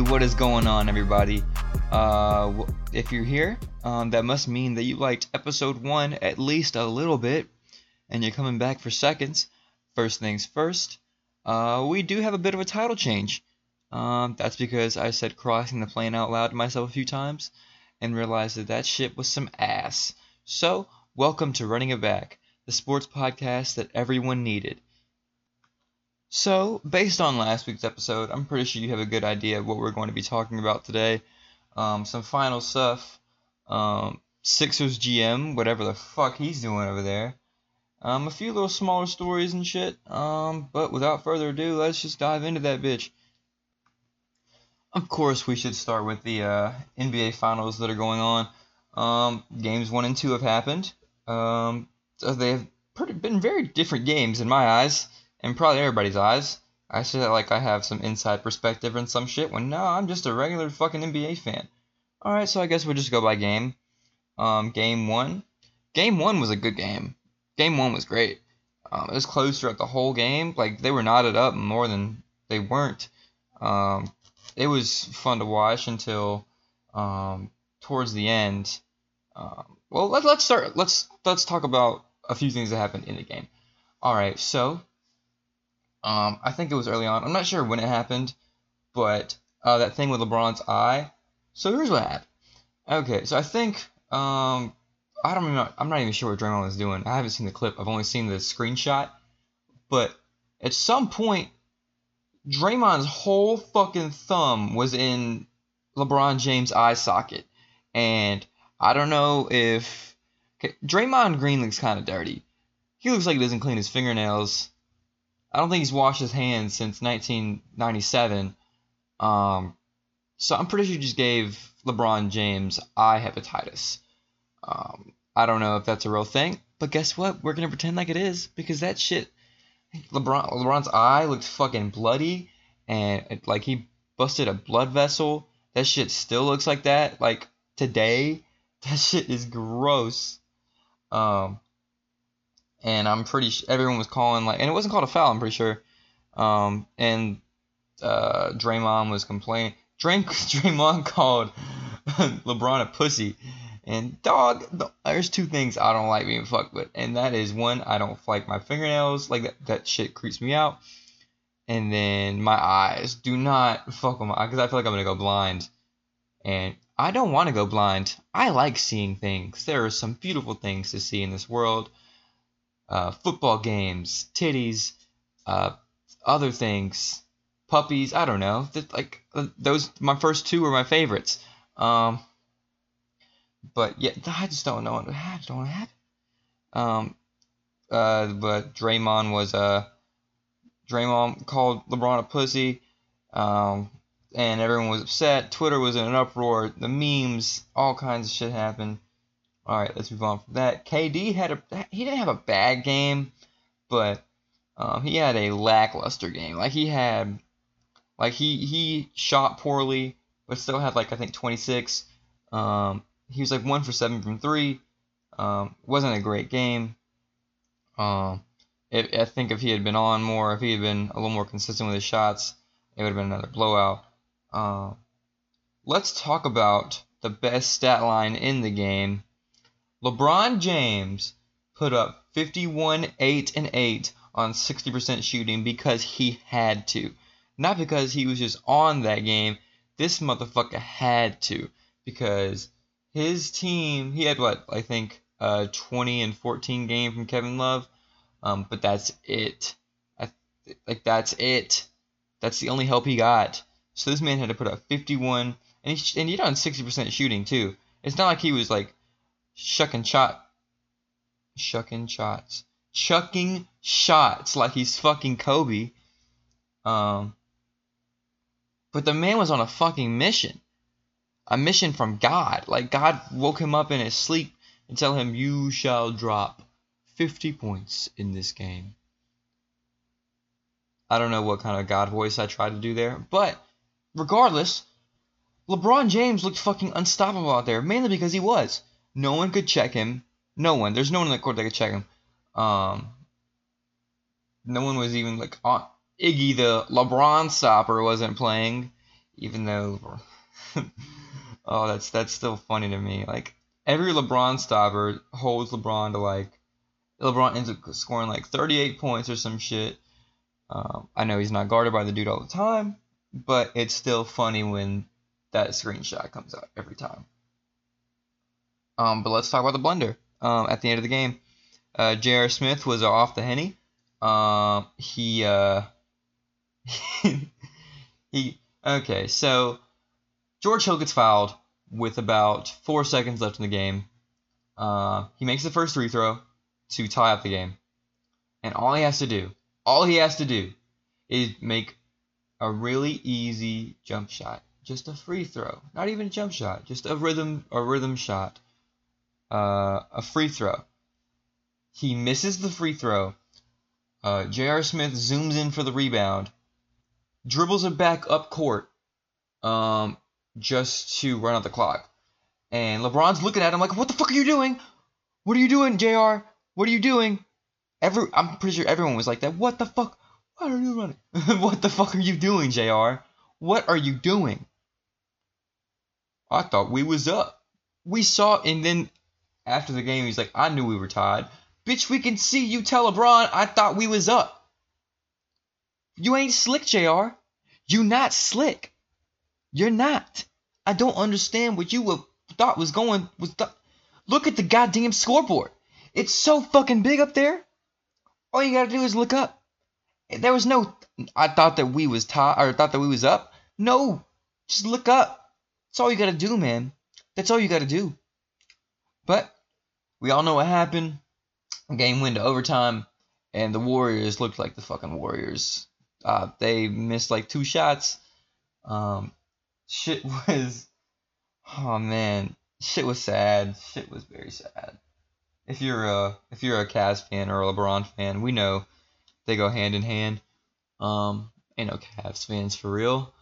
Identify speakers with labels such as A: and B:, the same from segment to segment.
A: What is going on, everybody? Uh, if you're here, um, that must mean that you liked episode one at least a little bit, and you're coming back for seconds. First things first, uh, we do have a bit of a title change. Um, that's because I said crossing the plane out loud to myself a few times, and realized that that shit was some ass. So, welcome to Running It Back, the sports podcast that everyone needed. So, based on last week's episode, I'm pretty sure you have a good idea of what we're going to be talking about today. Um, some final stuff. Um, Sixers GM, whatever the fuck he's doing over there. Um, a few little smaller stories and shit. Um, but without further ado, let's just dive into that bitch. Of course, we should start with the uh, NBA finals that are going on. Um, games one and two have happened. Um, they have pretty, been very different games in my eyes and probably everybody's eyes. I say that like I have some inside perspective and some shit when no, I'm just a regular fucking NBA fan. Alright, so I guess we'll just go by game. Um, game one. Game one was a good game. Game one was great. Um, it was close throughout the whole game. Like they were knotted up more than they weren't. Um, it was fun to watch until um, towards the end. Um, well, let, let's start. Let's let's talk about a few things that happened in the game. All right, so um, I think it was early on. I'm not sure when it happened, but uh, that thing with LeBron's eye. So here's what happened. Okay, so I think um, I don't even. I'm not even sure what Draymond was doing. I haven't seen the clip. I've only seen the screenshot. But at some point, Draymond's whole fucking thumb was in LeBron James' eye socket, and I don't know if okay, Draymond Green looks kind of dirty. He looks like he doesn't clean his fingernails I don't think he's washed his hands since 1997. Um, so I'm pretty sure he just gave LeBron James eye hepatitis. Um, I don't know if that's a real thing, but guess what? We're gonna pretend like it is because that shit. LeBron LeBron's eye looks fucking bloody, and it, like he busted a blood vessel. That shit still looks like that. Like today, that shit is gross. Um, and I'm pretty sure everyone was calling like, and it wasn't called a foul. I'm pretty sure. Um, and uh, Draymond was complaining. Draym, Draymond called LeBron a pussy. And dog, there's two things I don't like being fucked with, and that is one, I don't like my fingernails. Like that, that shit creeps me out. And then my eyes. Do not fuck with my eyes because I feel like I'm gonna go blind. And I don't want to go blind. I like seeing things. There are some beautiful things to see in this world uh, football games, titties, uh, other things, puppies. I don't know. Like uh, those, my first two were my favorites. Um, but yeah, I just don't know. I just don't to happen. Um, uh, but Draymond was uh, Draymond called LeBron a pussy. Um, and everyone was upset. Twitter was in an uproar. The memes, all kinds of shit happened. All right, let's move on from that. KD had a he didn't have a bad game, but um, he had a lackluster game. Like he had, like he he shot poorly, but still had like I think 26. Um, he was like one for seven from three. Um, wasn't a great game. Um, it, I think if he had been on more, if he had been a little more consistent with his shots, it would have been another blowout. Uh, let's talk about the best stat line in the game LeBron James put up 51, 8, and 8 on 60% shooting because he had to. Not because he was just on that game. This motherfucker had to. Because his team, he had what, I think, a 20 and 14 game from Kevin Love. Um, but that's it. I, like, that's it. That's the only help he got. So this man had to put up 51, and he, and he done 60% shooting too. It's not like he was like shucking shot, shucking shots, chucking shots like he's fucking Kobe. Um, but the man was on a fucking mission, a mission from God. Like God woke him up in his sleep and tell him, "You shall drop 50 points in this game." I don't know what kind of God voice I tried to do there, but regardless, LeBron James looked fucking unstoppable out there, mainly because he was. No one could check him. No one. There's no one in the court that could check him. Um, no one was even like on. Iggy, the LeBron stopper, wasn't playing. even though oh that's that's still funny to me. Like every LeBron stopper holds LeBron to like LeBron ends up scoring like 38 points or some shit. Um, I know he's not guarded by the dude all the time, but it's still funny when that screenshot comes out every time. Um, but let's talk about the blunder. Um, at the end of the game, uh, J.R. Smith was off the henny. Um, he uh, he okay. So George Hill gets fouled with about four seconds left in the game. Uh, he makes the first free throw to tie up the game, and all he has to do, all he has to do, is make a really easy jump shot, just a free throw, not even a jump shot, just a rhythm, a rhythm shot, uh, a free throw. He misses the free throw. Uh, J.R. Smith zooms in for the rebound, dribbles it back up court, um, just to run out the clock. And LeBron's looking at him like, "What the fuck are you doing? What are you doing, J.R.? What are you doing?" Every I'm pretty sure everyone was like that. What the fuck? Why are you running? what the fuck are you doing, J.R.? What are you doing? I thought we was up. We saw, and then after the game, he's like, "I knew we were tied." Bitch, we can see you tell LeBron I thought we was up. You ain't slick, JR. You not slick. You're not. I don't understand what you thought was going th- Look at the goddamn scoreboard. It's so fucking big up there. All you gotta do is look up. There was no I thought that we was tied or thought that we was up. No. Just look up. That's all you gotta do, man. That's all you gotta do. But we all know what happened. Game went to overtime, and the Warriors looked like the fucking Warriors. Uh, they missed like two shots. Um, shit was, oh man, shit was sad. Shit was very sad. If you're a if you're a Cavs fan or a LeBron fan, we know they go hand in hand. Um, ain't no Cavs fans for real.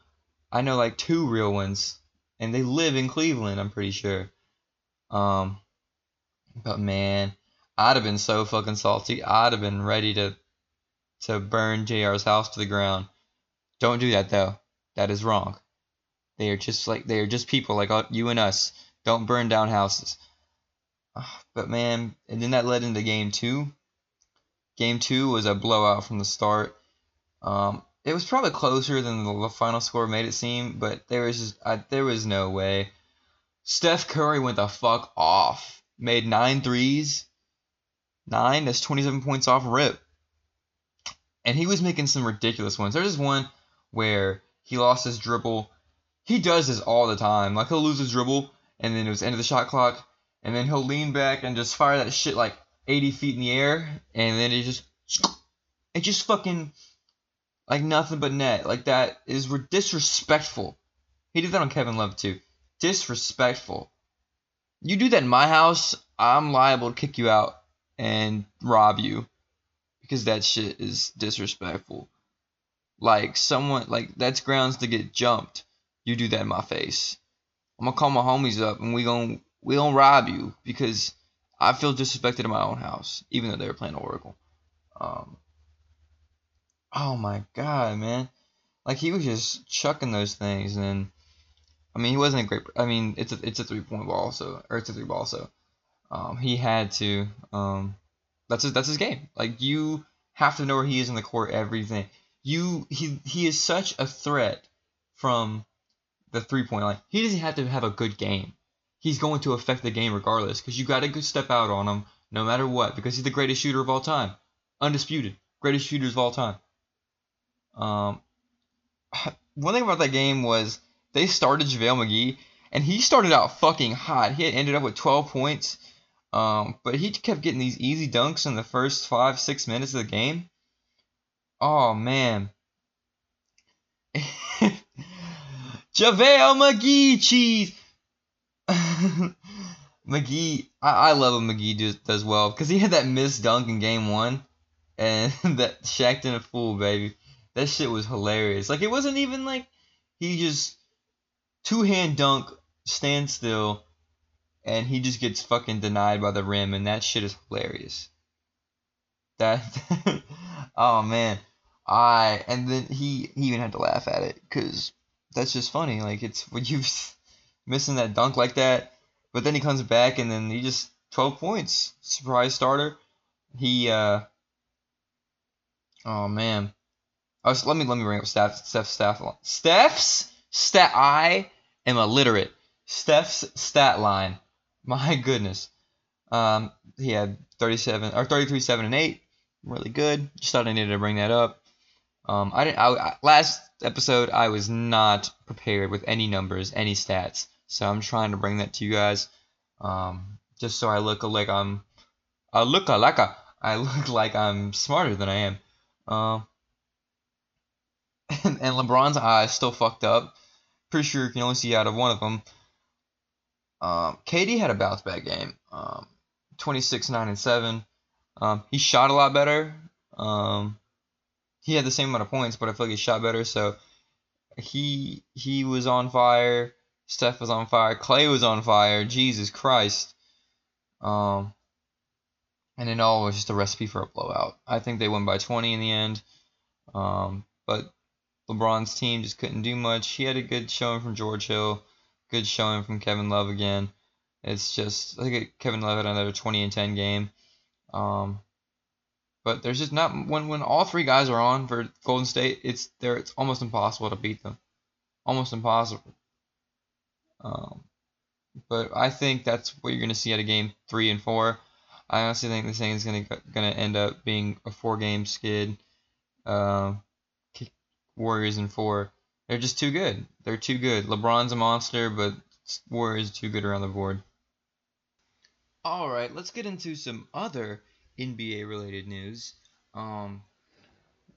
A: I know like two real ones, and they live in Cleveland. I'm pretty sure. Um, but man, I'd have been so fucking salty. I'd have been ready to to burn JR's house to the ground. Don't do that though. That is wrong. They are just like they are just people like you and us. Don't burn down houses. But man, and then that led into game two. Game two was a blowout from the start. Um, it was probably closer than the final score made it seem, but there was just I, there was no way. Steph Curry went the fuck off. Made nine threes Nine, that's 27 points off rip. And he was making some ridiculous ones. There's this one where he lost his dribble. He does this all the time. Like he'll lose his dribble, and then it was end of the shot clock, and then he'll lean back and just fire that shit like 80 feet in the air, and then it just, it just fucking, like nothing but net. Like that is disrespectful. He did that on Kevin Love too. Disrespectful. You do that in my house, I'm liable to kick you out and rob you because that shit is disrespectful. Like someone like that's grounds to get jumped. You do that in my face. I'm gonna call my homies up and we gon' we gonna rob you because I feel disrespected in my own house, even though they were playing Oracle. Um, oh my god, man! Like he was just chucking those things, and I mean he wasn't a great. I mean it's a it's a three point ball, so or it's a three ball, so um, he had to. Um, that's his, that's his game. Like you have to know where he is in the court. Everything. You he he is such a threat from the three point line. He doesn't have to have a good game. He's going to affect the game regardless because you got to step out on him no matter what because he's the greatest shooter of all time, undisputed greatest shooters of all time. Um, one thing about that game was they started JaVale McGee and he started out fucking hot. He had ended up with 12 points um, but he kept getting these easy dunks in the first five, six minutes of the game. Oh man. JaVale McGee cheese. McGee, I, I love what McGee does, does well because he had that missed dunk in game one, and that Shaqtin' a Fool, baby. That shit was hilarious. Like it wasn't even like he just two hand dunk, stand still, and he just gets fucking denied by the rim, and that shit is hilarious. That, oh man, I and then he he even had to laugh at it because that's just funny. Like it's when you missing that dunk like that, but then he comes back and then he just 12 points, surprise starter. He uh oh man, oh, so let me let me bring up Steph Steph's staff Steph's stat. I am illiterate. Steph's stat line. My goodness. Um, he had 37 or 33, 7 and 8. Really good. Just thought I needed to bring that up. Um, I didn't. I, last episode I was not prepared with any numbers, any stats. So I'm trying to bring that to you guys. Um, just so I look like I'm. I look like a. I look like I'm smarter than I am. Um. And, and LeBron's eyes still fucked up. Pretty sure you can only see out of one of them. Um, KD had a bounce back game. Um, 26, 9, and 7. Um, he shot a lot better. Um, he had the same amount of points, but I feel like he shot better. So he he was on fire. Steph was on fire. Clay was on fire. Jesus Christ. Um, and it all was just a recipe for a blowout. I think they won by 20 in the end. Um, but LeBron's team just couldn't do much. He had a good showing from George Hill, good showing from Kevin Love again. It's just I think Kevin Love had another 20 and 10 game. Um, but there's just not when when all three guys are on for Golden State, it's there. It's almost impossible to beat them. Almost impossible. Um, but I think that's what you're going to see out of game three and four. I honestly think this thing is going to going to end up being a four game skid. Uh, Warriors in four. They're just too good. They're too good. LeBron's a monster, but Warriors too good around the board. All right, let's get into some other NBA related news. Um,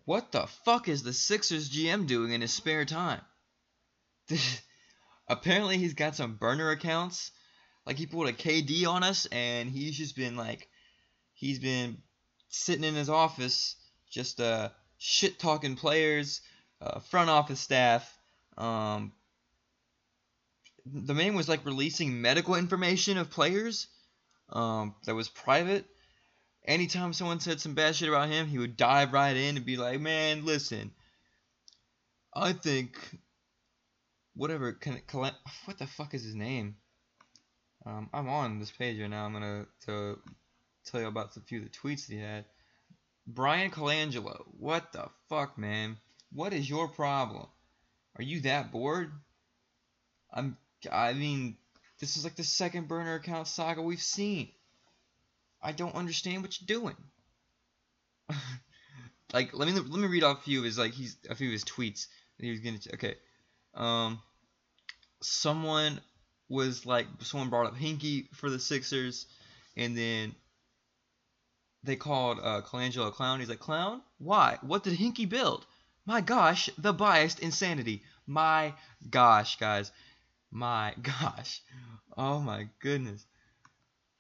A: what the fuck is the Sixers GM doing in his spare time? Apparently, he's got some burner accounts. Like he pulled a KD on us, and he's just been like, he's been sitting in his office, just uh, shit talking players, uh, front office staff. Um, the man was like releasing medical information of players um, that was private. Anytime someone said some bad shit about him, he would dive right in and be like, "Man, listen, I think whatever. Can, what the fuck is his name? Um, I'm on this page right now. I'm gonna to tell you about a few of the tweets that he had. Bryan Colangelo. What the fuck, man? What is your problem? Are you that bored? I'm. I mean, this is like the second burner account saga we've seen. I don't understand what you're doing. like, let me let me read off a few of his like he's a few of his tweets. He was gonna okay. Um, someone was like someone brought up Hinkie for the Sixers, and then they called uh, Colangelo a clown. He's like, clown? Why? What did Hinkie build? My gosh, the biased insanity. My gosh, guys. My gosh. Oh my goodness.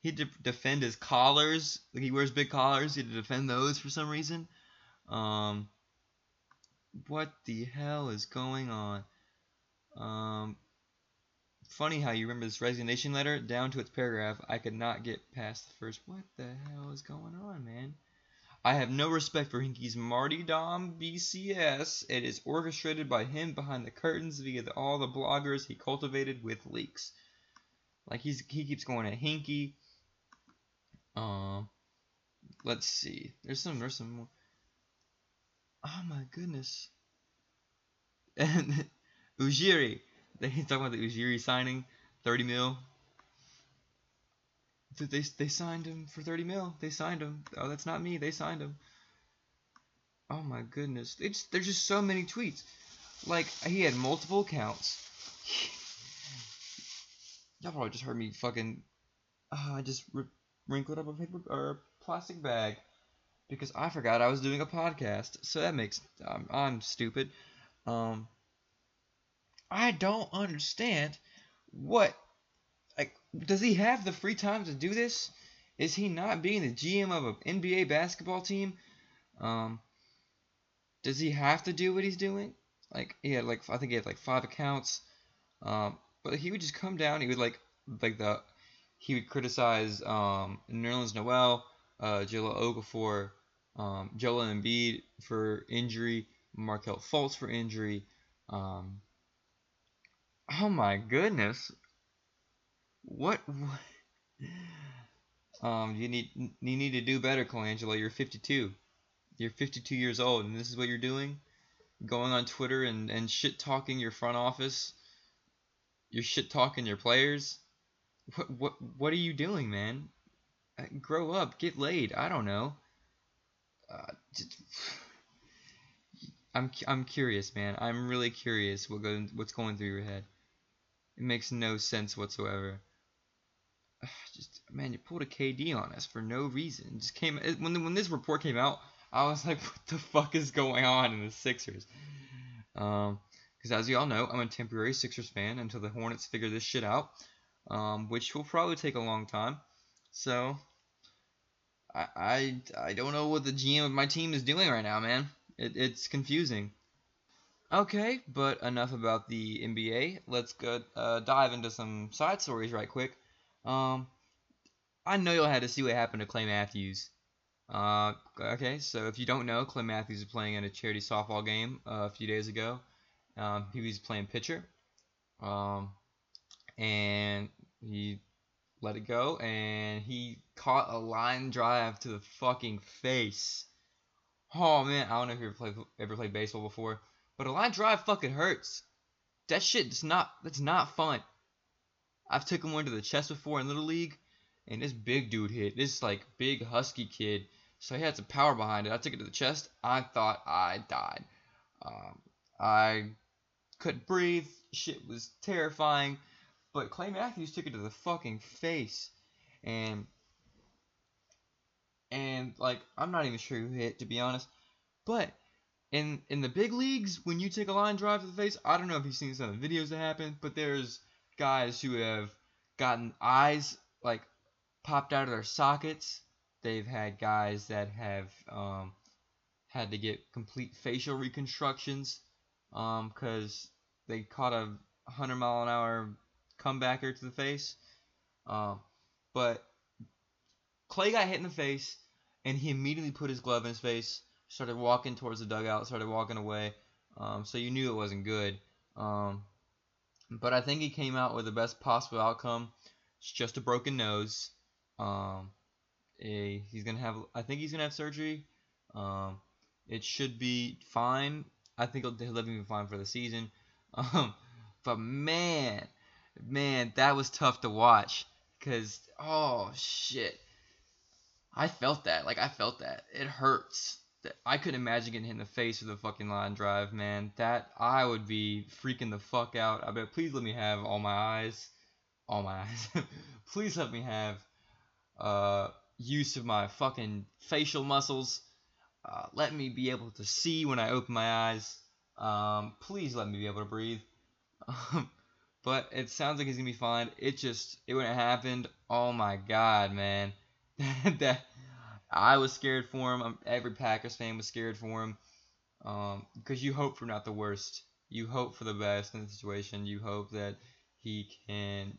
A: He had to defend his collars. Like he wears big collars. He had to defend those for some reason. Um, what the hell is going on? Um, funny how you remember this resignation letter down to its paragraph. I could not get past the first. What the hell is going on, man? I have no respect for Hinkie's Martyrdom BCS. It is orchestrated by him behind the curtains via the, all the bloggers he cultivated with leaks. Like he's he keeps going at Hinkie. Um, let's see. There's some. There's some more. Oh my goodness. And Ujiri. They talking about the Ujiri signing, 30 mil. They they signed him for 30 mil. They signed him. Oh, that's not me. They signed him. Oh my goodness. It's there's just so many tweets. Like he had multiple accounts. Y'all probably just heard me fucking. Uh, I just wrinkled up a paper or a plastic bag because I forgot I was doing a podcast. So that makes um, I'm stupid. Um, I don't understand what like does he have the free time to do this? Is he not being the GM of an NBA basketball team? Um, does he have to do what he's doing? Like he had like I think he had like five accounts. Um, but he would just come down. He would like like the he would criticize um, Nerlens Noel, uh, Jahlil Okafor, um, Joel Embiid for injury, Markelle Fultz for injury, um, Oh my goodness. What? Um, you need you need to do better, Colangelo. You're 52. You're 52 years old, and this is what you're doing. Going on Twitter and and shit talking your front office. You're shit talking your players. What what what are you doing, man? Uh, grow up, get laid. I don't know. Uh, just, I'm I'm curious, man. I'm really curious what go, what's going through your head. It makes no sense whatsoever. Just man, you pulled a KD on us for no reason. Just came when when this report came out, I was like, what the fuck is going on in the Sixers? Um, because as you all know, I'm a temporary Sixers fan until the Hornets figure this shit out, um, which will probably take a long time. So I I I don't know what the GM of my team is doing right now, man. It, it's confusing. Okay, but enough about the NBA. Let's go uh, dive into some side stories right quick. Um, I know you'll have to see what happened to Clay Matthews. Uh, okay, so if you don't know, Clay Matthews was playing in a charity softball game uh, a few days ago. Um, he was playing pitcher, um, and he let it go, and he caught a line drive to the fucking face. Oh man, I don't know if you ever played ever played baseball before, but a line drive fucking hurts. That shit is not that's not fun. I've taken one to the chest before in little league, and this big dude hit. This like big husky kid, so he had some power behind it. I took it to the chest. I thought I died. Um, I couldn't breathe. Shit was terrifying. But Clay Matthews took it to the fucking face, and and like I'm not even sure who hit to be honest. But in in the big leagues, when you take a line drive to the face, I don't know if you've seen some of the videos that happen, but there's guys who have gotten eyes like popped out of their sockets. They've had guys that have um, had to get complete facial reconstructions because um, they caught a 100 mile an hour comebacker to the face. Um, but Clay got hit in the face, and he immediately put his glove in his face, started walking towards the dugout, started walking away. Um, so you knew it wasn't good. Um, but I think he came out with the best possible outcome. It's just a broken nose. Um, a, he's gonna have. I think he's gonna have surgery. Um, it should be fine. I think he'll, he'll be fine for the season. Um, but man, man, that was tough to watch. Cause oh shit, I felt that. Like I felt that. It hurts. I couldn't imagine getting hit in the face with a fucking line drive, man. That I would be freaking the fuck out. I bet. Please let me have all my eyes, all my eyes. please let me have uh, use of my fucking facial muscles. Uh, let me be able to see when I open my eyes. Um, please let me be able to breathe. but it sounds like he's gonna be fine. It just it when it happened. Oh my god, man. that I was scared for him. Every Packers fan was scared for him. Um, because you hope for not the worst. You hope for the best in the situation. You hope that he can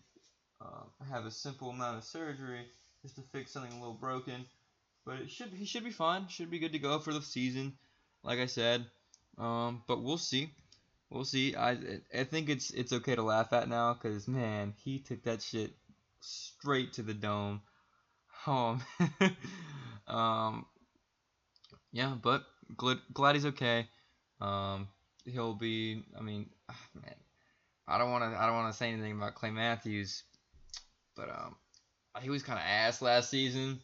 A: uh, have a simple amount of surgery just to fix something a little broken. But it should he should be fine. Should be good to go for the season. Like I said. Um, but we'll see. We'll see. I I think it's it's okay to laugh at now because man, he took that shit straight to the dome. Oh, um, yeah, but glad, glad he's okay. Um, he'll be. I mean, ah, man, I don't want to. I don't want to say anything about Clay Matthews, but um, he was kind of ass last season.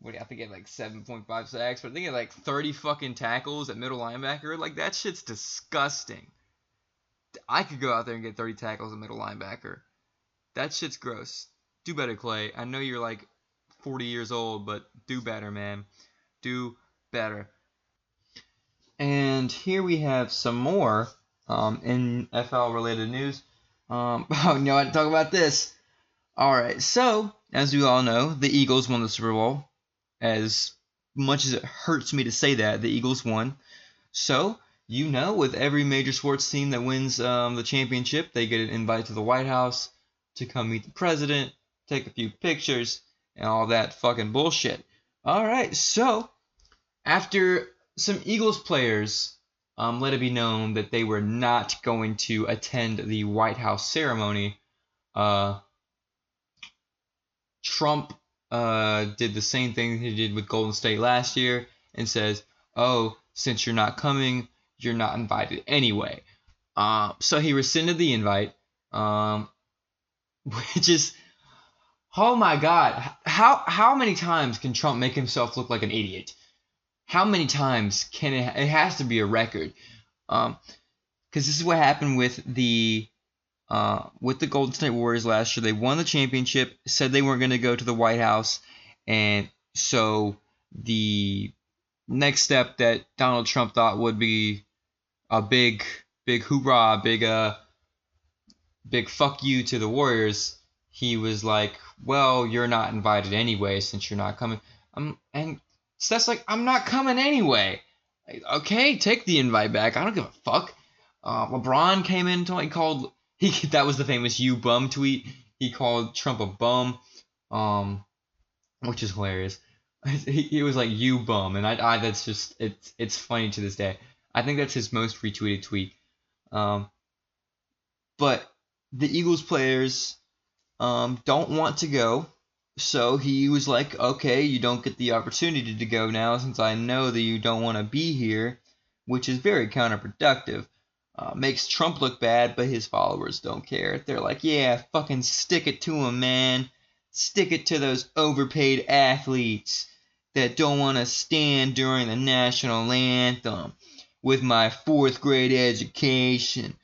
A: What do I think he had like 7.5 sacks, but I think he had like 30 fucking tackles at middle linebacker. Like that shit's disgusting. I could go out there and get 30 tackles at middle linebacker. That shit's gross. Do better, Clay. I know you're like 40 years old, but do better, man. Do better. And here we have some more um, NFL related news. Um, oh, you know what? Talk about this. All right. So, as we all know, the Eagles won the Super Bowl. As much as it hurts me to say that, the Eagles won. So, you know, with every major sports team that wins um, the championship, they get an invite to the White House to come meet the president, take a few pictures, and all that fucking bullshit. All right, so after some Eagles players um, let it be known that they were not going to attend the White House ceremony. Uh, Trump uh, did the same thing he did with Golden State last year and says, "Oh, since you're not coming, you're not invited anyway." Uh, so he rescinded the invite, um, which is, oh my God, how how many times can Trump make himself look like an idiot? How many times can it? It has to be a record, um, because this is what happened with the uh, with the Golden State Warriors last year. They won the championship, said they weren't going to go to the White House, and so the next step that Donald Trump thought would be a big, big hoorah, big uh, big fuck you to the Warriors. He was like, "Well, you're not invited anyway since you're not coming." Um, and so that's like, "I'm not coming anyway." Okay, take the invite back. I don't give a fuck. Uh, LeBron came in, he called he that was the famous "you bum" tweet. He called Trump a bum, um, which is hilarious. He, he was like "you bum," and I, I that's just it's it's funny to this day. I think that's his most retweeted tweet. Um, but the Eagles players um, don't want to go, so he was like, "Okay, you don't get the opportunity to go now since I know that you don't want to be here," which is very counterproductive. Uh, makes Trump look bad, but his followers don't care. They're like, yeah, fucking stick it to him, man. Stick it to those overpaid athletes that don't want to stand during the national anthem with my fourth grade education.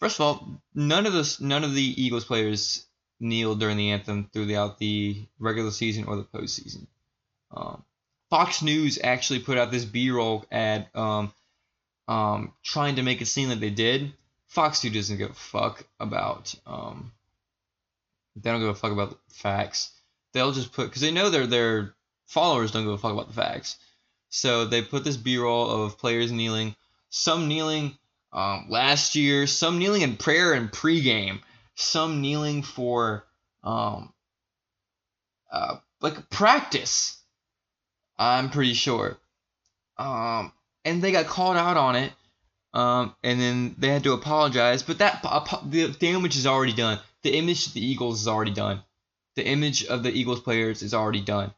A: First of all, none of the none of the Eagles players kneeled during the anthem throughout the regular season or the postseason. Um, Fox News actually put out this B-roll ad um, um, trying to make it seem like they did. Fox News doesn't give a fuck about um, they don't give a fuck about the facts. They'll just put because they know their their followers don't give a fuck about the facts. So they put this B-roll of players kneeling, some kneeling um, last year, some kneeling in prayer and pregame, some kneeling for um, uh, like practice. I'm pretty sure. Um, and they got called out on it. Um, and then they had to apologize. But that the damage is already done. The image of the Eagles is already done. The image of the Eagles players is already done.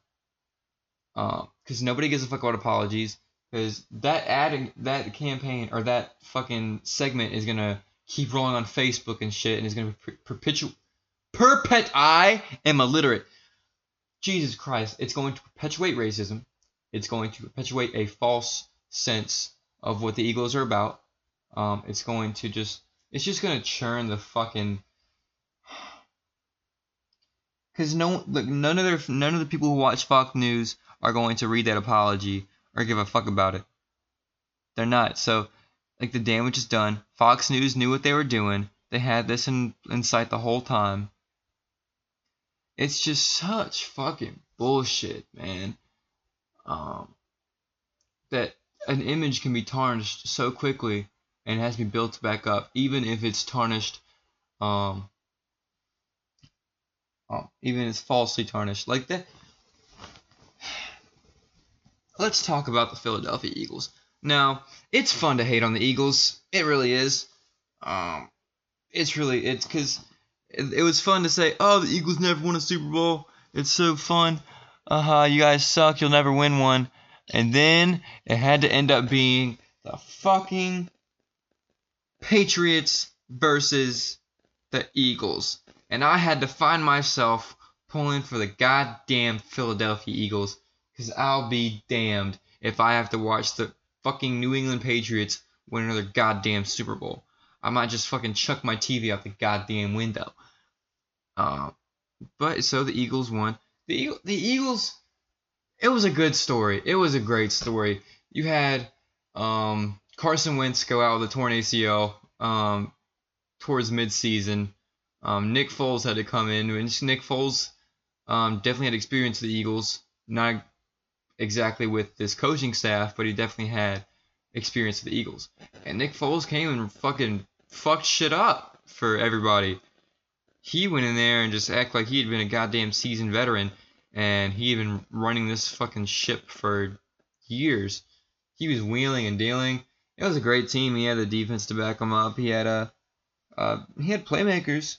A: Um, Because um, nobody gives a fuck about apologies. Because that ad, that campaign or that fucking segment is gonna keep rolling on Facebook and shit, and is gonna perpetuate. Perpet. I am illiterate. Jesus Christ! It's going to perpetuate racism. It's going to perpetuate a false sense of what the Eagles are about. Um, it's going to just it's just gonna churn the fucking because no look none of their none of the people who watch Fox News are going to read that apology or give a fuck about it. They're not. So like the damage is done. Fox News knew what they were doing. They had this in, in sight the whole time. It's just such fucking bullshit, man. Um, that an image can be tarnished so quickly and has to be built back up, even if it's tarnished, um, um even if it's falsely tarnished like that. Let's talk about the Philadelphia Eagles. Now, it's fun to hate on the Eagles. It really is. Um, it's really it's because it, it, was fun to say, oh, the Eagles never won a Super Bowl. It's so fun. Uh huh. You guys suck. You'll never win one. And then it had to end up being the fucking Patriots versus the Eagles. And I had to find myself pulling for the goddamn Philadelphia Eagles because I'll be damned if I have to watch the fucking New England Patriots win another goddamn Super Bowl. I might just fucking chuck my TV out the goddamn window. Uh, but so the Eagles won. The the Eagles it was a good story. It was a great story. You had um, Carson Wentz go out with a torn ACL um, towards midseason. Um, Nick Foles had to come in, and Nick Foles um, definitely had experience with the Eagles. Not exactly with this coaching staff, but he definitely had experience with the Eagles. And Nick Foles came and fucking fucked shit up for everybody. He went in there and just acted like he had been a goddamn seasoned veteran and he had been running this fucking ship for years. He was wheeling and dealing, it was a great team. He had the defense to back him up. He had a uh, he had playmakers,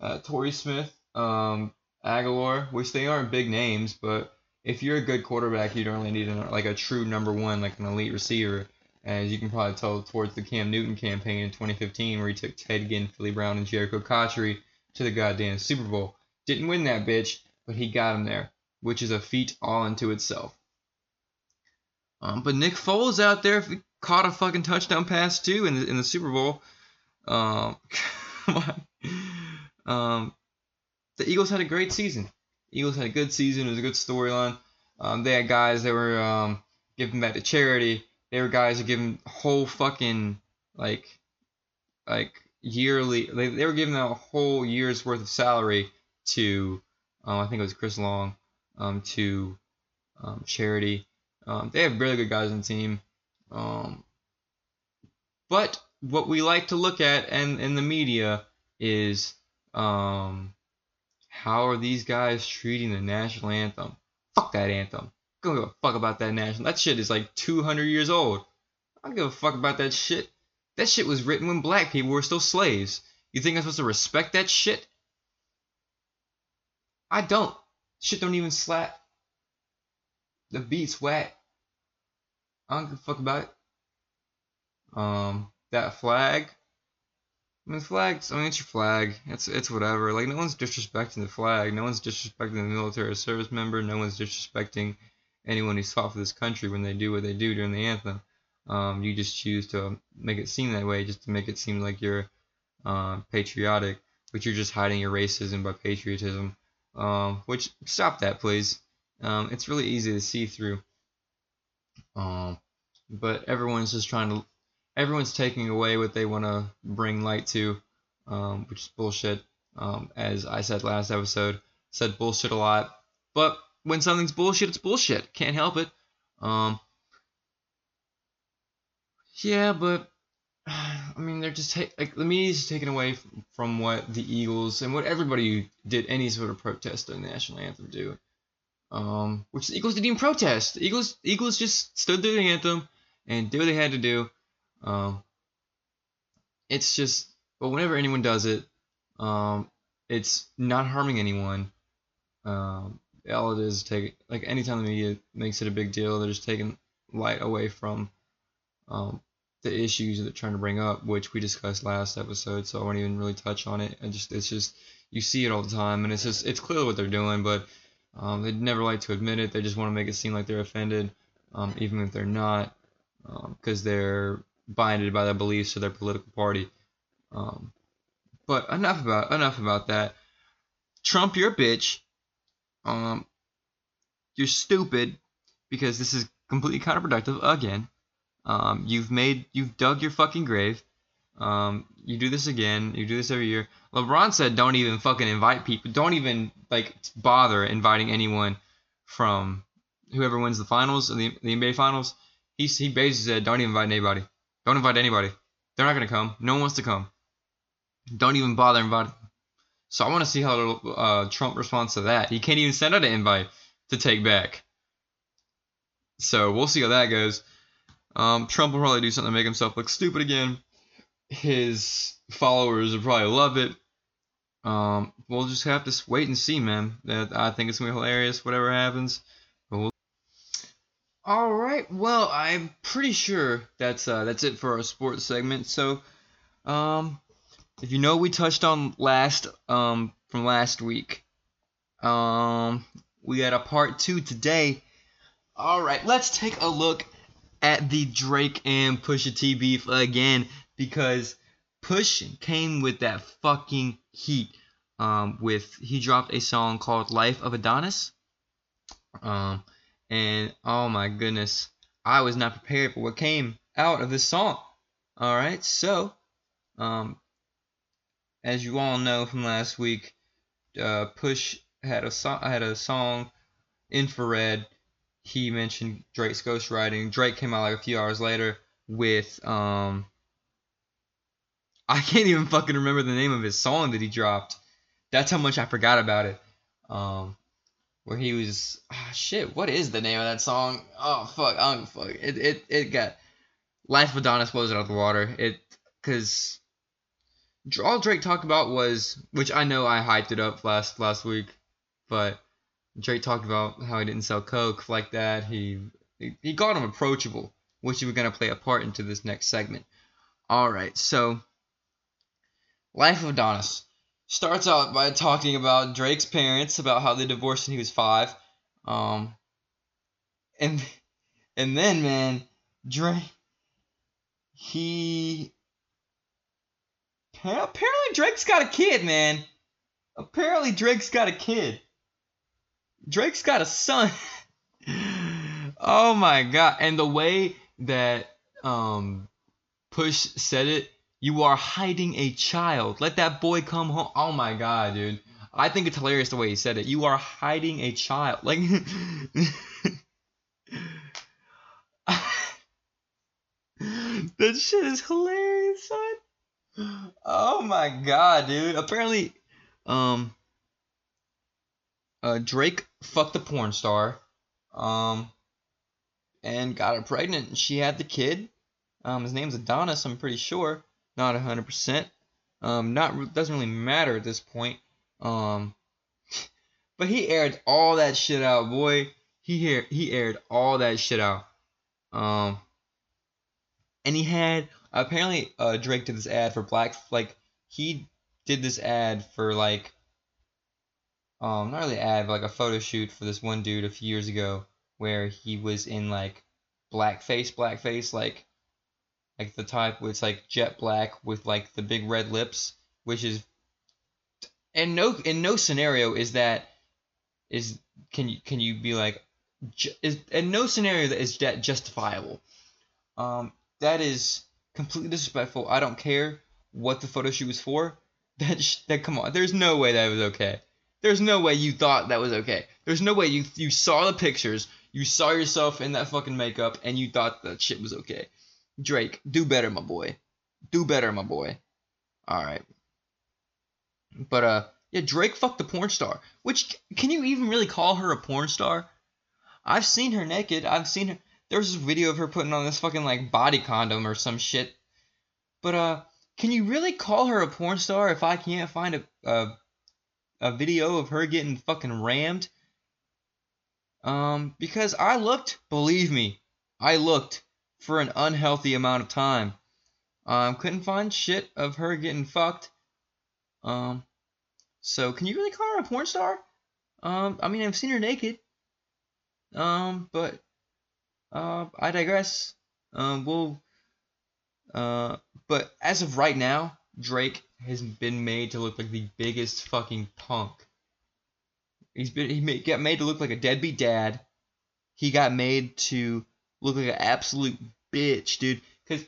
A: uh, Torrey Smith, um, Agholor, which they aren't big names, but if you're a good quarterback, you don't really need a, like a true number one, like an elite receiver. As you can probably tell towards the Cam Newton campaign in 2015, where he took Ted Ginn, Philly Brown, and Jerricho Cotchery to the goddamn Super Bowl. Didn't win that bitch, but he got him there, which is a feat all unto itself. Um, but Nick Foles out there caught a fucking touchdown pass too in the, in the Super Bowl. Um. Um, the Eagles had a great season. Eagles had a good season. It was a good storyline. Um, they had guys that were um, giving back to charity. They were guys that giving whole fucking like like yearly. They, they were giving a whole year's worth of salary to um, I think it was Chris Long um, to um, charity. Um, they have really good guys on the team. Um, but what we like to look at and in the media is um, how are these guys treating the national anthem? Fuck that anthem. I don't give a fuck about that national. That shit is like 200 years old. I don't give a fuck about that shit. That shit was written when black people were still slaves. You think I'm supposed to respect that shit? I don't. Shit don't even slap. The beat's whack. I don't give a fuck about it. Um, that flag. I mean, flags. I mean, it's your flag. It's it's whatever. Like no one's disrespecting the flag. No one's disrespecting the military service member. No one's disrespecting anyone who's fought for this country when they do what they do during the anthem. Um, you just choose to make it seem that way, just to make it seem like you're uh, patriotic, but you're just hiding your racism by patriotism. Um, which stop that, please. Um, it's really easy to see through. Um, but everyone's just trying to, everyone's taking away what they want to bring light to, um, which is bullshit. Um, as I said last episode, said bullshit a lot. But when something's bullshit, it's bullshit. Can't help it. Um, yeah, but I mean, they're just ta- like the media's taken away from, what the Eagles and what everybody who did any sort of protest during the national anthem do. Um, which the Eagles didn't even protest. The Eagles, Eagles just stood through the anthem and did what they had to do. Um, it's just, but whenever anyone does it, um, it's not harming anyone. Um, all it is take like anytime the media makes it a big deal, they're just taking light away from um, the issues that they're trying to bring up, which we discussed last episode. So I won't even really touch on it. I just it's just you see it all the time, and it's just it's clear what they're doing, but um, they never like to admit it. They just want to make it seem like they're offended, um, even if they're not, because um, they're binded by the beliefs of their political party. Um, but enough about enough about that. Trump, you're a bitch. Um, you're stupid because this is completely counterproductive again. Um, you've made you've dug your fucking grave. Um, you do this again. You do this every year. LeBron said, "Don't even fucking invite people. Don't even like bother inviting anyone from whoever wins the finals, the, the NBA finals." He he basically said, "Don't even invite anybody. Don't invite anybody. They're not gonna come. No one wants to come. Don't even bother inviting." So I want to see how uh, Trump responds to that. He can't even send out an invite to take back. So we'll see how that goes. Um, Trump will probably do something to make himself look stupid again. His followers will probably love it. Um, we'll just have to wait and see, man. That I think it's gonna be hilarious. Whatever happens. All right. Well, I'm pretty sure that's uh, that's it for our sports segment. So, um, if you know, we touched on last um from last week. Um, we got a part two today. All right, let's take a look at the Drake and Pusha T beef again because Push came with that fucking heat. Um, with he dropped a song called "Life of Adonis." Um, and oh my goodness, I was not prepared for what came out of this song. All right, so um, as you all know from last week, uh, Push had a song had a song, Infrared, he mentioned Drake's ghostwriting. Drake came out like a few hours later with um I can't even fucking remember the name of his song that he dropped. That's how much I forgot about it. Um where he was ah shit, what is the name of that song? Oh fuck, I don't fuck. It it it got Life of Adonis blows it out of the water. It because all Drake talked about was, which I know I hyped it up last last week, but Drake talked about how he didn't sell coke like that. He he, he got him approachable, which we're gonna play a part into this next segment. All right, so Life of Adonis starts out by talking about Drake's parents, about how they divorced when he was five, um, and and then man, Drake he apparently Drake's got a kid, man. Apparently Drake's got a kid. Drake's got a son. oh my god! And the way that um Push said it, you are hiding a child. Let that boy come home. Oh my god, dude. I think it's hilarious the way he said it. You are hiding a child. Like that shit is hilarious, son. Oh my god, dude. Apparently, um, uh, Drake fucked a porn star, um, and got her pregnant. She had the kid. Um, his name's Adonis. I'm pretty sure. Not hundred percent. Um, not doesn't really matter at this point. Um, but he aired all that shit out, boy. He here he aired all that shit out. Um, and he had apparently uh, Drake did this ad for Black like he did this ad for like um not really ad but like a photo shoot for this one dude a few years ago where he was in like blackface blackface like like the type it's like jet black with like the big red lips which is and no in no scenario is that is can you can you be like is in no scenario that is that justifiable um that is completely disrespectful. I don't care what the photo shoot was for. That sh- that come on. There's no way that was okay. There's no way you thought that was okay. There's no way you you saw the pictures, you saw yourself in that fucking makeup, and you thought that shit was okay. Drake, do better, my boy. Do better, my boy. All right. But uh, yeah, Drake fucked the porn star. Which can you even really call her a porn star? I've seen her naked. I've seen her. There was this video of her putting on this fucking like body condom or some shit. But uh, can you really call her a porn star if I can't find a a, a video of her getting fucking rammed? Um, because I looked, believe me, I looked for an unhealthy amount of time. Um, couldn't find shit of her getting fucked. Um, so can you really call her a porn star? Um, I mean, I've seen her naked. Um, but uh, I digress. Um, we'll. Uh, but as of right now, Drake has been made to look like the biggest fucking punk. He's been he got made to look like a deadbeat dad. He got made to look like an absolute bitch, dude. Cause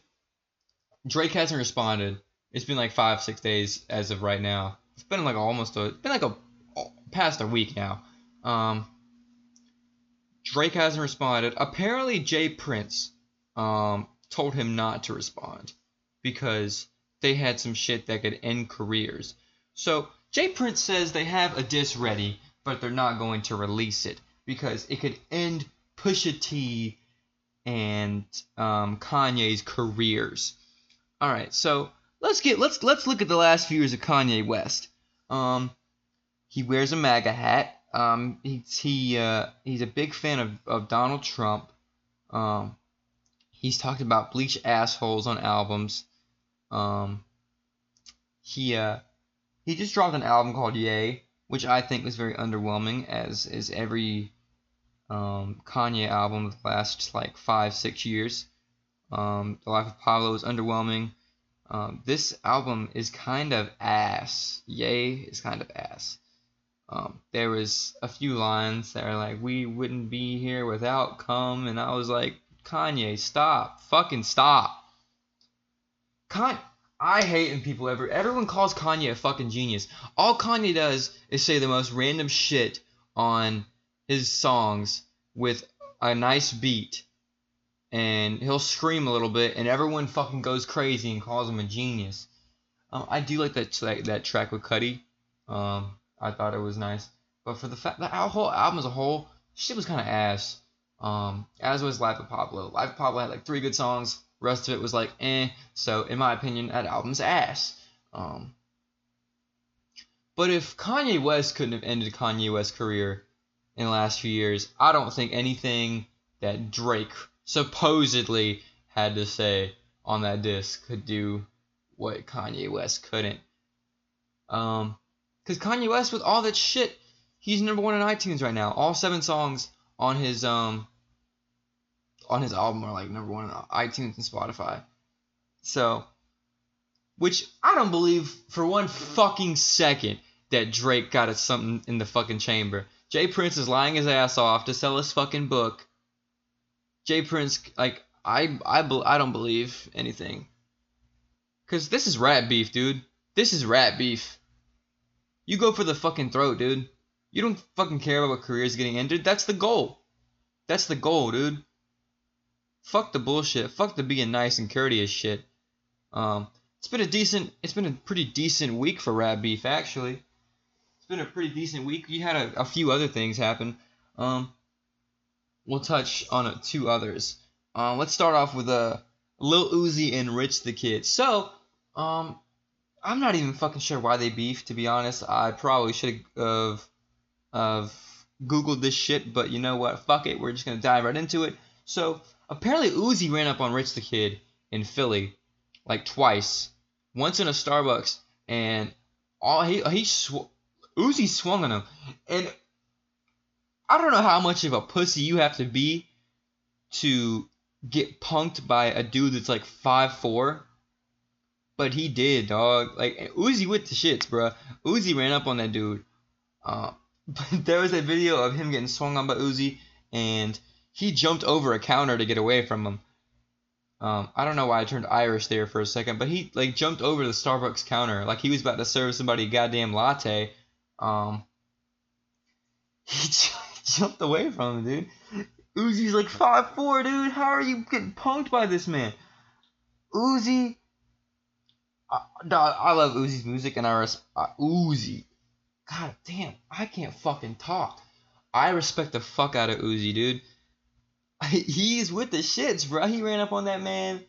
A: Drake hasn't responded. It's been like five, six days as of right now. It's been like almost a, it's been like a past a week now. Um, Drake hasn't responded. Apparently, J. Prince um, told him not to respond because they had some shit that could end careers. So J. Prince says they have a diss ready, but they're not going to release it because it could end Pusha T and um, Kanye's careers. All right, so let's get let's let's look at the last few years of Kanye West. Um, he wears a MAGA hat. Um, he's he uh, he's a big fan of, of Donald Trump. Um, he's talked about bleach assholes on albums. Um, he uh, he just dropped an album called ye, which I think was very underwhelming, as is every um, Kanye the last like five six years. Um, the Life of Pablo is underwhelming. Um, this album is kind of ass. ye is kind of ass. Um, there was a few lines that are like, "We wouldn't be here without come," and I was like, "Kanye, stop, fucking stop." Con- I hate when people ever. Everyone calls Kanye a fucking genius. All Kanye does is say the most random shit on his songs with a nice beat, and he'll scream a little bit, and everyone fucking goes crazy and calls him a genius. Um, I do like that that, that track with Cudi. Um, I thought it was nice. But for the fact that our whole album as a whole, shit was kind of ass. Um, as was Life of Pablo. Life of Pablo had like three good songs. Rest of it was like eh. So in my opinion, that album's ass. Um, but if Kanye West couldn't have ended Kanye West's career in the last few years, I don't think anything that Drake supposedly had to say on that disc could do what Kanye West couldn't. Um, because Kanye West with all that shit, he's number one on iTunes right now. All seven songs on his um on his album are like number one on iTunes and Spotify. So, which I don't believe for one fucking second that Drake got us something in the fucking chamber. J. Prince is lying his ass off to sell his fucking book. J. Prince, like, I, I, I don't believe anything. Cause this is rat beef, dude. This is rat beef. You go for the fucking throat, dude. You don't fucking care about what career is getting ended. That's the goal. That's the goal, dude. Fuck the bullshit. Fuck the being nice and courteous shit. Um, it's been a decent, it's been a pretty decent week for Rat Beef, actually. Been a pretty decent week. We had a, a few other things happen. Um, we'll touch on uh, two others. Um, let's start off with uh, Lil Uzi and Rich the Kid. So, um, I'm not even fucking sure why they beef. To be honest, I probably should have have googled this shit, but you know what? Fuck it. We're just gonna dive right into it. So apparently Uzi ran up on Rich the Kid in Philly like twice. Once in a Starbucks, and all he he sw- Uzi swung on him, and I don't know how much of a pussy you have to be to get punked by a dude that's like five four. But he did, dog. Like Uzi with the shits, bro. Uzi ran up on that dude. Uh, but there was a video of him getting swung on by Uzi, and he jumped over a counter to get away from him. Um, I don't know why I turned Irish there for a second, but he like jumped over the Starbucks counter like he was about to serve somebody a goddamn latte. Um, he jumped away from him, dude. Uzi's like five four, dude. How are you getting punked by this man? Uzi, uh, dog, I love Uzi's music, and I res- uh, Uzi. God damn, I can't fucking talk. I respect the fuck out of Uzi, dude. He's with the shits, bro. He ran up on that man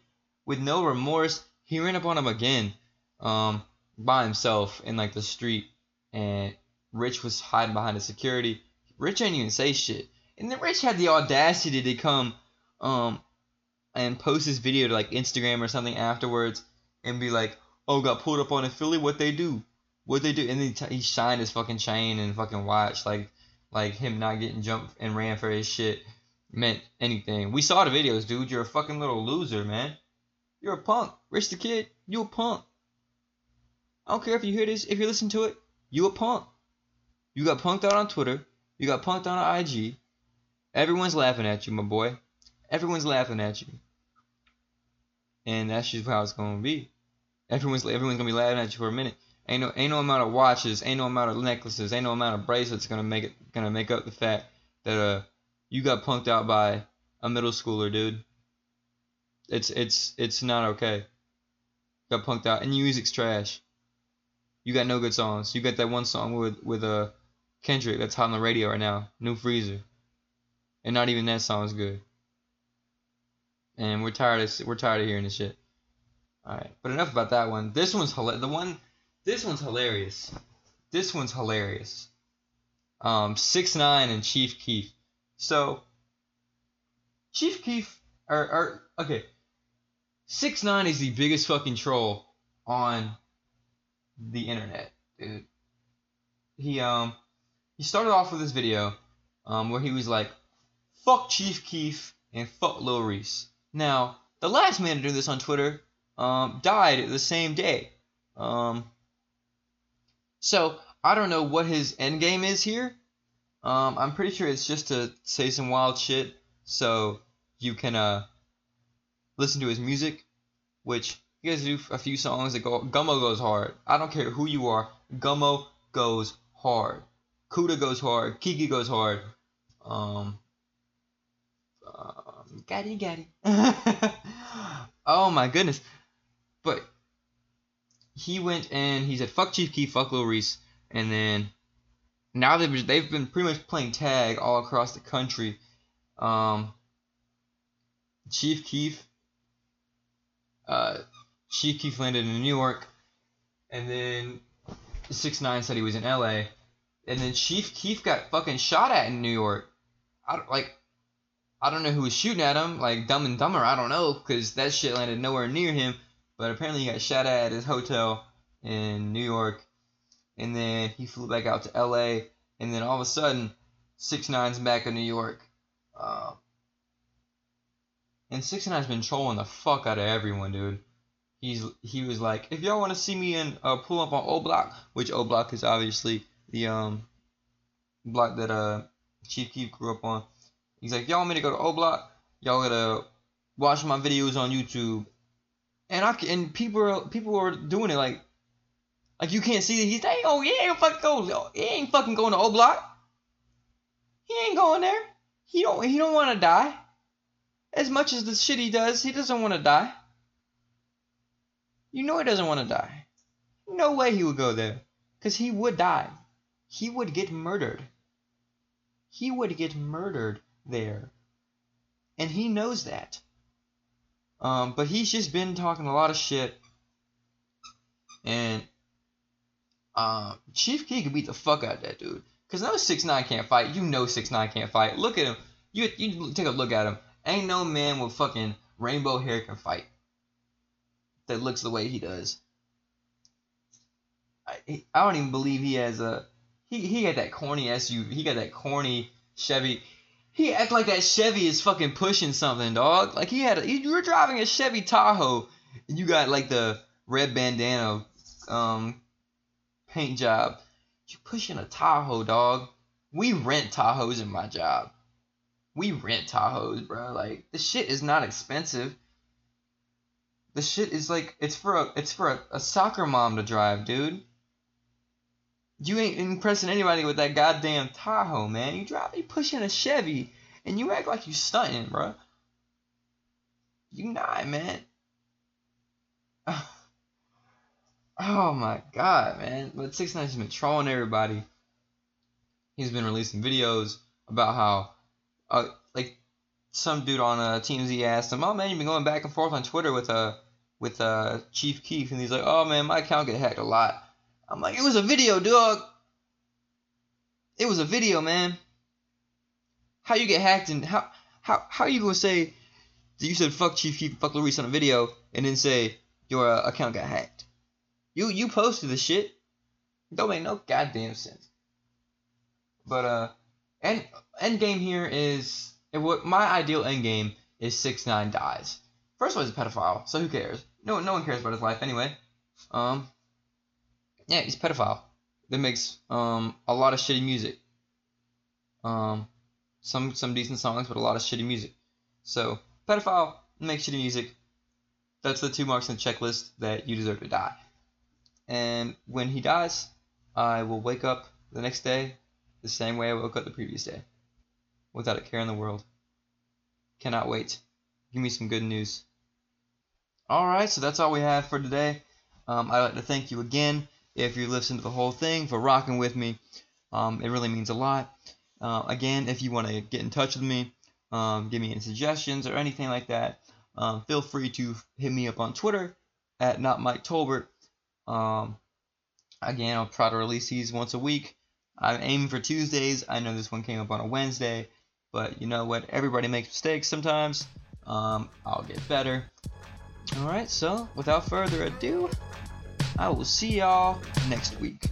A: with no remorse. He ran up on him again, um, by himself in like the street, and Rich was hiding behind the security. Rich ain't even say shit, and then Rich had the audacity to come, um, and post his video to like Instagram or something afterwards, and be like, "Oh, got pulled up on in Philly. What they do? What they do?" And then he, he shined his fucking chain and fucking watch like, like him not getting jumped and ran for his shit meant anything. We saw the videos, dude. You're a fucking little loser, man. You're a punk. Rich the Kid, you a punk. I don't care if you hear this, if you listen to it, you a punk. You got punked out on Twitter. You got punked out on IG. Everyone's laughing at you, my boy. Everyone's laughing at you. And that's just how it's gonna be. Everyone's everyone's gonna be laughing at you for a minute. Ain't no ain't no amount of watches, ain't no amount of necklaces, ain't no amount of bracelets gonna make it gonna make up the fact that uh you got punked out by a middle schooler, dude. It's it's it's not okay. Got punked out, and music's trash. You got no good songs. You got that one song with with a uh, Kendrick that's hot on the radio right now, New Freezer, and not even that song is good. And we're tired of we're tired of hearing this shit. All right, but enough about that one. This one's hilarious. The one, this one's hilarious. This one's hilarious. Um, six nine and Chief Keef. So, Chief Keef, or, or okay, six nine is the biggest fucking troll on the internet, dude. He um he started off with this video um where he was like, "Fuck Chief Keef and fuck Lil Reese." Now, the last man to do this on Twitter um died the same day. Um. So I don't know what his end game is here. Um, I'm pretty sure it's just to say some wild shit so you can uh listen to his music, which he guys do a few songs that go. Gummo goes hard. I don't care who you are. Gummo goes hard. Kooda goes hard. Keke goes hard. Um. um Gaddy, gaddy. oh my goodness. But he went and he said, "Fuck Chief Keef, fuck Lil Reese," and then now they've they've been pretty much playing tag all across the country. Um, Chief Keef uh, Chief Keef landed in New York, and then Six Nine said he was in L.A. And then Chief Keef got fucking shot at in New York. I don't, like, I don't know who was shooting at him, like Dumb and Dumber. I don't know, cause that shit landed nowhere near him. But apparently he got shot at at his hotel in New York, and then he flew back out to L.A. And then all of a sudden, Six Nine's back in New York. Uh, and Six Nine's been trolling the fuck out of everyone, dude. He's he was like, if y'all want to see me in uh, pull up on O Block, which O Block is obviously the um block that uh Chief Keef grew up on. He's like, y'all want me to go to O Block? Y'all gotta watch my videos on YouTube. And I and people are people are doing it like like you can't see it. He's like, oh, ain't fucking go. He ain't fucking going to O Block. He ain't going there. He don't. He don't want to die. As much as the shit he does, he doesn't want to die. You know he doesn't want to die. No way he would go there, cause he would die. He would get murdered. He would get murdered there, and he knows that. Um, but he's just been talking a lot of shit, and uh, Chief Keef could beat the fuck out of that dude. Cause no six nine can't fight. You know six nine can't fight. Look at him. You you take a look at him. Ain't no man with fucking rainbow hair can fight. That looks the way he does. I, I don't even believe he has a. He he got that corny SUV. He got that corny Chevy. He act like that Chevy is fucking pushing something, dog. Like he had. A, you were driving a Chevy Tahoe, and you got like the red bandana, um, paint job. You pushing a Tahoe, dog. We rent Tahoes in my job. We rent Tahoes, bro. Like the shit is not expensive. The shit is like it's for a it's for a, a soccer mom to drive, dude. You ain't impressing anybody with that goddamn Tahoe, man. You drive, you pushing a Chevy, and you act like you stunting, bro. You not, man. Oh my god, man. But Six Nine's been trolling everybody. He's been releasing videos about how, uh, some dude on a uh, TMZ asked him, "Oh man, you've been going back and forth on Twitter with uh with uh Chief Keef," and he's like, "Oh man, my account get hacked a lot." I'm like, "It was a video, dog. It was a video, man. How you get hacked and how how how you gonna say that you said fuck Chief Keef, fuck Luis on a video, and then say your uh, account got hacked?" You you posted the shit. Don't make no goddamn sense. But uh, end end game here is what my ideal end game is six nine dies. First of all, he's a pedophile, so who cares? No no one cares about his life anyway. Um, yeah, he's a pedophile that makes um a lot of shitty music. Um, some some decent songs, but a lot of shitty music. So pedophile makes shitty music. That's the two marks on the checklist that you deserve to die. And when he dies, I will wake up the next day the same way I woke up the previous day, without a care in the world. Cannot wait. Give me some good news. Alright, so that's all we have for today. Um, I'd like to thank you again if you listened to the whole thing for rocking with me. Um, it really means a lot. Uh, again, if you want to get in touch with me, um, give me any suggestions or anything like that, um, feel free to hit me up on Twitter at not Mike Tolbert um, again, I'll try to release these once a week. I'm aiming for Tuesdays. I know this one came up on a Wednesday, but you know what? Everybody makes mistakes sometimes. Um, I'll get better. Alright, so without further ado, I will see y'all next week.